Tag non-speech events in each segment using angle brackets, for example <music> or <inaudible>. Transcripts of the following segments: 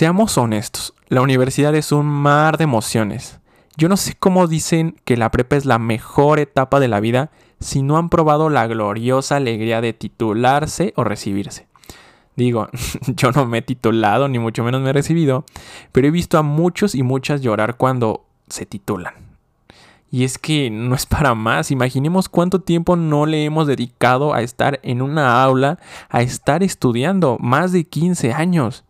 Seamos honestos, la universidad es un mar de emociones. Yo no sé cómo dicen que la prepa es la mejor etapa de la vida si no han probado la gloriosa alegría de titularse o recibirse. Digo, <laughs> yo no me he titulado, ni mucho menos me he recibido, pero he visto a muchos y muchas llorar cuando se titulan. Y es que no es para más, imaginemos cuánto tiempo no le hemos dedicado a estar en una aula, a estar estudiando, más de 15 años.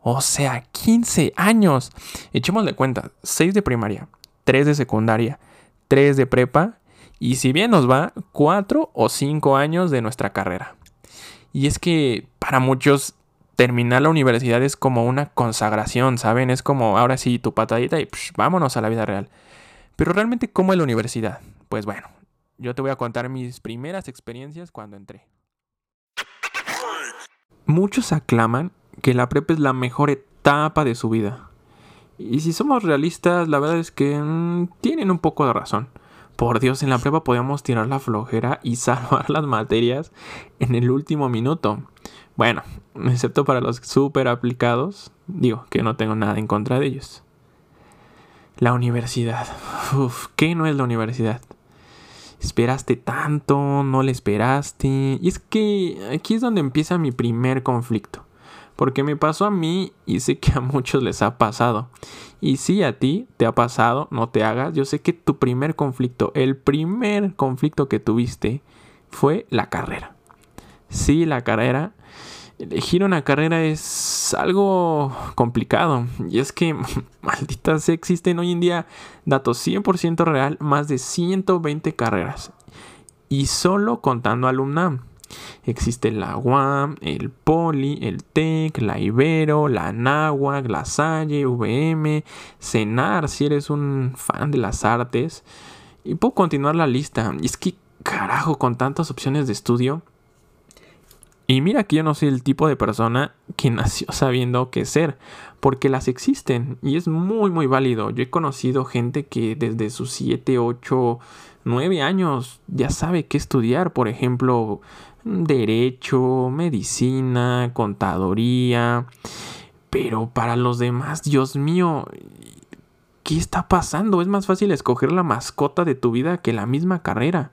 O sea, 15 años. Echémosle cuenta, 6 de primaria, 3 de secundaria, 3 de prepa y si bien nos va, 4 o 5 años de nuestra carrera. Y es que para muchos terminar la universidad es como una consagración, ¿saben? Es como ahora sí tu patadita y vámonos a la vida real. Pero realmente, ¿cómo es la universidad? Pues bueno, yo te voy a contar mis primeras experiencias cuando entré. Muchos aclaman que la prepa es la mejor etapa de su vida. Y si somos realistas, la verdad es que mm, tienen un poco de razón. Por Dios, en la prepa podíamos tirar la flojera y <laughs> salvar las materias en el último minuto. Bueno, excepto para los súper aplicados, digo que no tengo nada en contra de ellos. La universidad. Uf, ¿qué no es la universidad? Esperaste tanto, no le esperaste. Y es que aquí es donde empieza mi primer conflicto. Porque me pasó a mí y sé que a muchos les ha pasado. Y si a ti te ha pasado, no te hagas. Yo sé que tu primer conflicto, el primer conflicto que tuviste fue la carrera. Sí, la carrera. Elegir una carrera es algo complicado. Y es que, <laughs> maldita sea, existen hoy en día, datos 100% real, más de 120 carreras. Y solo contando alumnam. Existe la UAM, el Poli, el TEC, la Ibero, la NAWAC, la Salle, VM, CENAR, si eres un fan de las artes. Y puedo continuar la lista. Y es que, carajo, con tantas opciones de estudio. Y mira que yo no soy el tipo de persona que <laughs> nació sabiendo qué ser, porque las existen y es muy muy válido. Yo he conocido gente que desde sus 7, 8, 9 años ya sabe qué estudiar, por ejemplo, derecho, medicina, contaduría. Pero para los demás, Dios mío, ¿qué está pasando? Es más fácil escoger la mascota de tu vida que la misma carrera.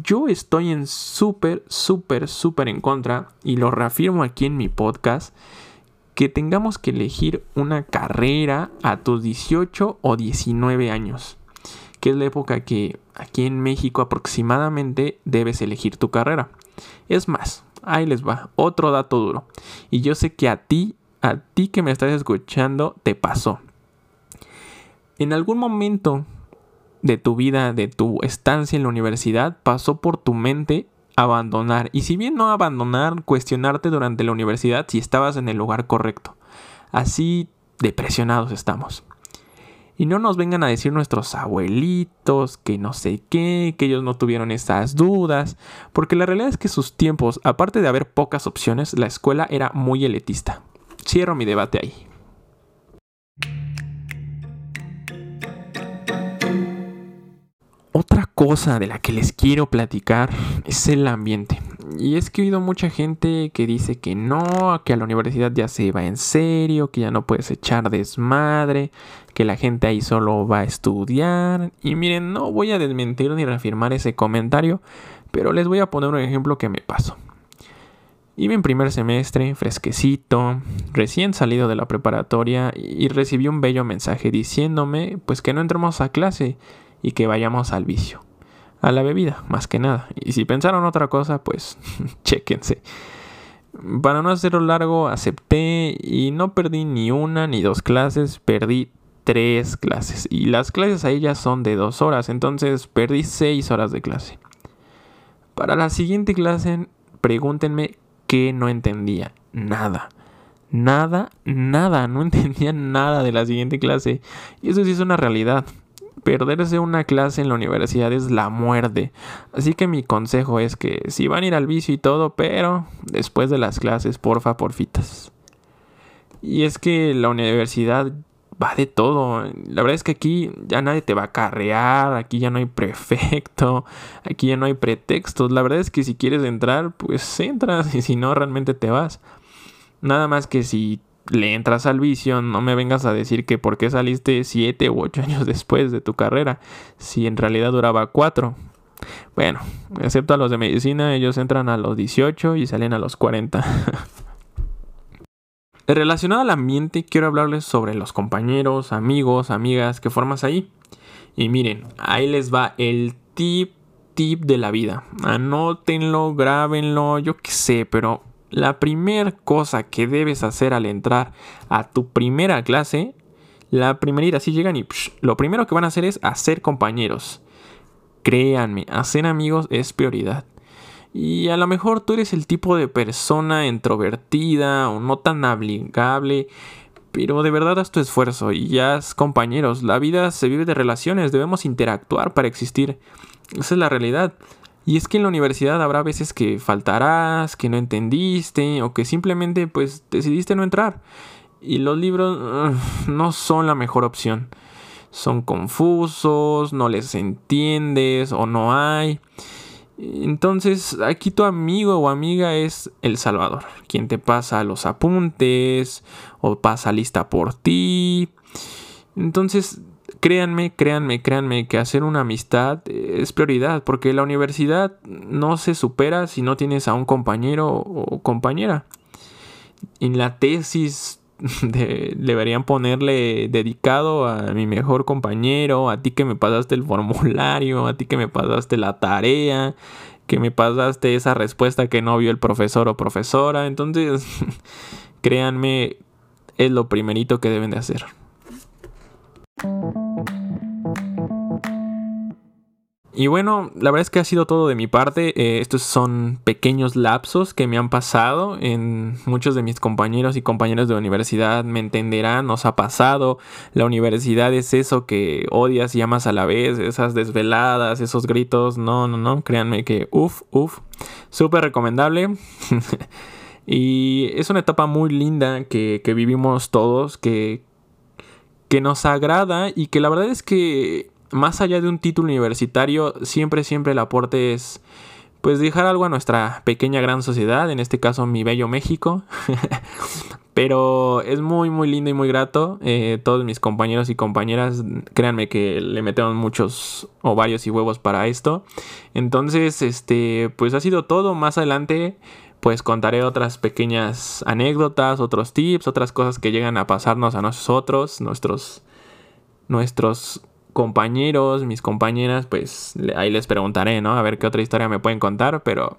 Yo estoy en súper, súper, súper en contra, y lo reafirmo aquí en mi podcast, que tengamos que elegir una carrera a tus 18 o 19 años que es la época que aquí en México aproximadamente debes elegir tu carrera. Es más, ahí les va, otro dato duro. Y yo sé que a ti, a ti que me estás escuchando, te pasó. En algún momento de tu vida, de tu estancia en la universidad, pasó por tu mente abandonar. Y si bien no abandonar, cuestionarte durante la universidad si estabas en el lugar correcto. Así depresionados estamos. Y no nos vengan a decir nuestros abuelitos que no sé qué, que ellos no tuvieron esas dudas, porque la realidad es que sus tiempos, aparte de haber pocas opciones, la escuela era muy elitista. Cierro mi debate ahí. Otra cosa de la que les quiero platicar es el ambiente. Y es que he oído mucha gente que dice que no, que a la universidad ya se va en serio, que ya no puedes echar desmadre, que la gente ahí solo va a estudiar. Y miren, no voy a desmentir ni reafirmar ese comentario, pero les voy a poner un ejemplo que me pasó. Iba en primer semestre, fresquecito, recién salido de la preparatoria y recibí un bello mensaje diciéndome pues que no entremos a clase y que vayamos al vicio a la bebida, más que nada. Y si pensaron otra cosa, pues <laughs> chéquense. Para no hacerlo largo, acepté y no perdí ni una ni dos clases, perdí tres clases. Y las clases ahí ya son de dos horas, entonces perdí seis horas de clase. Para la siguiente clase, pregúntenme qué no entendía. Nada. Nada, nada, no <laughs> entendía nada de la siguiente clase. Y eso sí es una realidad perderse una clase en la universidad es la muerte. Así que mi consejo es que si van a ir al vicio y todo, pero después de las clases, porfa, porfitas. Y es que la universidad va de todo. La verdad es que aquí ya nadie te va a carrear, aquí ya no hay prefecto, aquí ya no hay pretextos. La verdad es que si quieres entrar, pues entras <laughs> y si no, realmente te vas. Nada más que si le entras al vicio, no me vengas a decir que por qué saliste 7 u 8 <laughs> años después de tu carrera, si en realidad duraba 4. Bueno, excepto a los de medicina, ellos entran a los 18 y salen a los 40. <laughs> Relacionado al ambiente, quiero hablarles sobre los compañeros, amigos, amigas que formas ahí. Y miren, ahí les va el tip, tip de la vida. Anótenlo, grábenlo, yo qué sé, pero la primera cosa que debes hacer al entrar a tu primera clase, la primerita, así llegan y lo primero que van a hacer es hacer compañeros. Créanme, hacer amigos es prioridad. Y a lo mejor tú eres el tipo de persona introvertida o no tan amigable, pero de verdad haz tu esfuerzo y haz compañeros. La vida se vive de relaciones, debemos interactuar para existir. Esa es la realidad. Y es que en la universidad habrá veces que faltarás, que no entendiste o que simplemente pues decidiste no entrar. Y los libros no son la mejor opción. Son confusos, no les entiendes o no hay. Entonces aquí tu amigo o amiga es El Salvador, quien te pasa los apuntes o pasa lista por ti. Entonces créanme, créanme, créanme que hacer una amistad es prioridad, porque la universidad no se supera si no tienes a un compañero o compañera. En la tesis <laughs> deberían ponerle dedicado a mi mejor compañero, a ti que me pasaste el formulario, a ti que me pasaste la tarea, que me pasaste esa respuesta que no vio el profesor o profesora. Entonces, <laughs> créanme, es lo primerito que deben de hacer. Y bueno, la verdad es que ha sido todo de mi parte. Eh, estos son pequeños lapsos que me han pasado. En muchos de mis compañeros y compañeras de universidad me entenderán, nos ha pasado. La universidad es eso que odias y amas a la vez, esas desveladas, esos gritos. No, no, no, créanme que uff, uff, súper recomendable. <laughs> y es una etapa muy linda que, que vivimos todos, que, que nos agrada y que la verdad es que más allá de un título universitario, siempre, siempre el aporte es pues dejar algo a nuestra pequeña gran sociedad, en este caso mi bello México. <laughs> Pero es muy, muy lindo y muy grato. Eh, todos mis compañeros y compañeras, créanme que le metemos muchos ovarios y huevos para esto. Entonces, este, pues ha sido todo. Más adelante, pues contaré otras pequeñas anécdotas, otros tips, otras cosas que llegan a pasarnos a nosotros, nuestros, nuestros compañeros, mis compañeras, pues ahí les preguntaré, ¿no? A ver qué otra historia me pueden contar, pero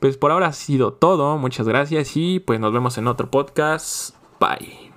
pues por ahora ha sido todo. Muchas gracias y pues nos vemos en otro podcast. Bye.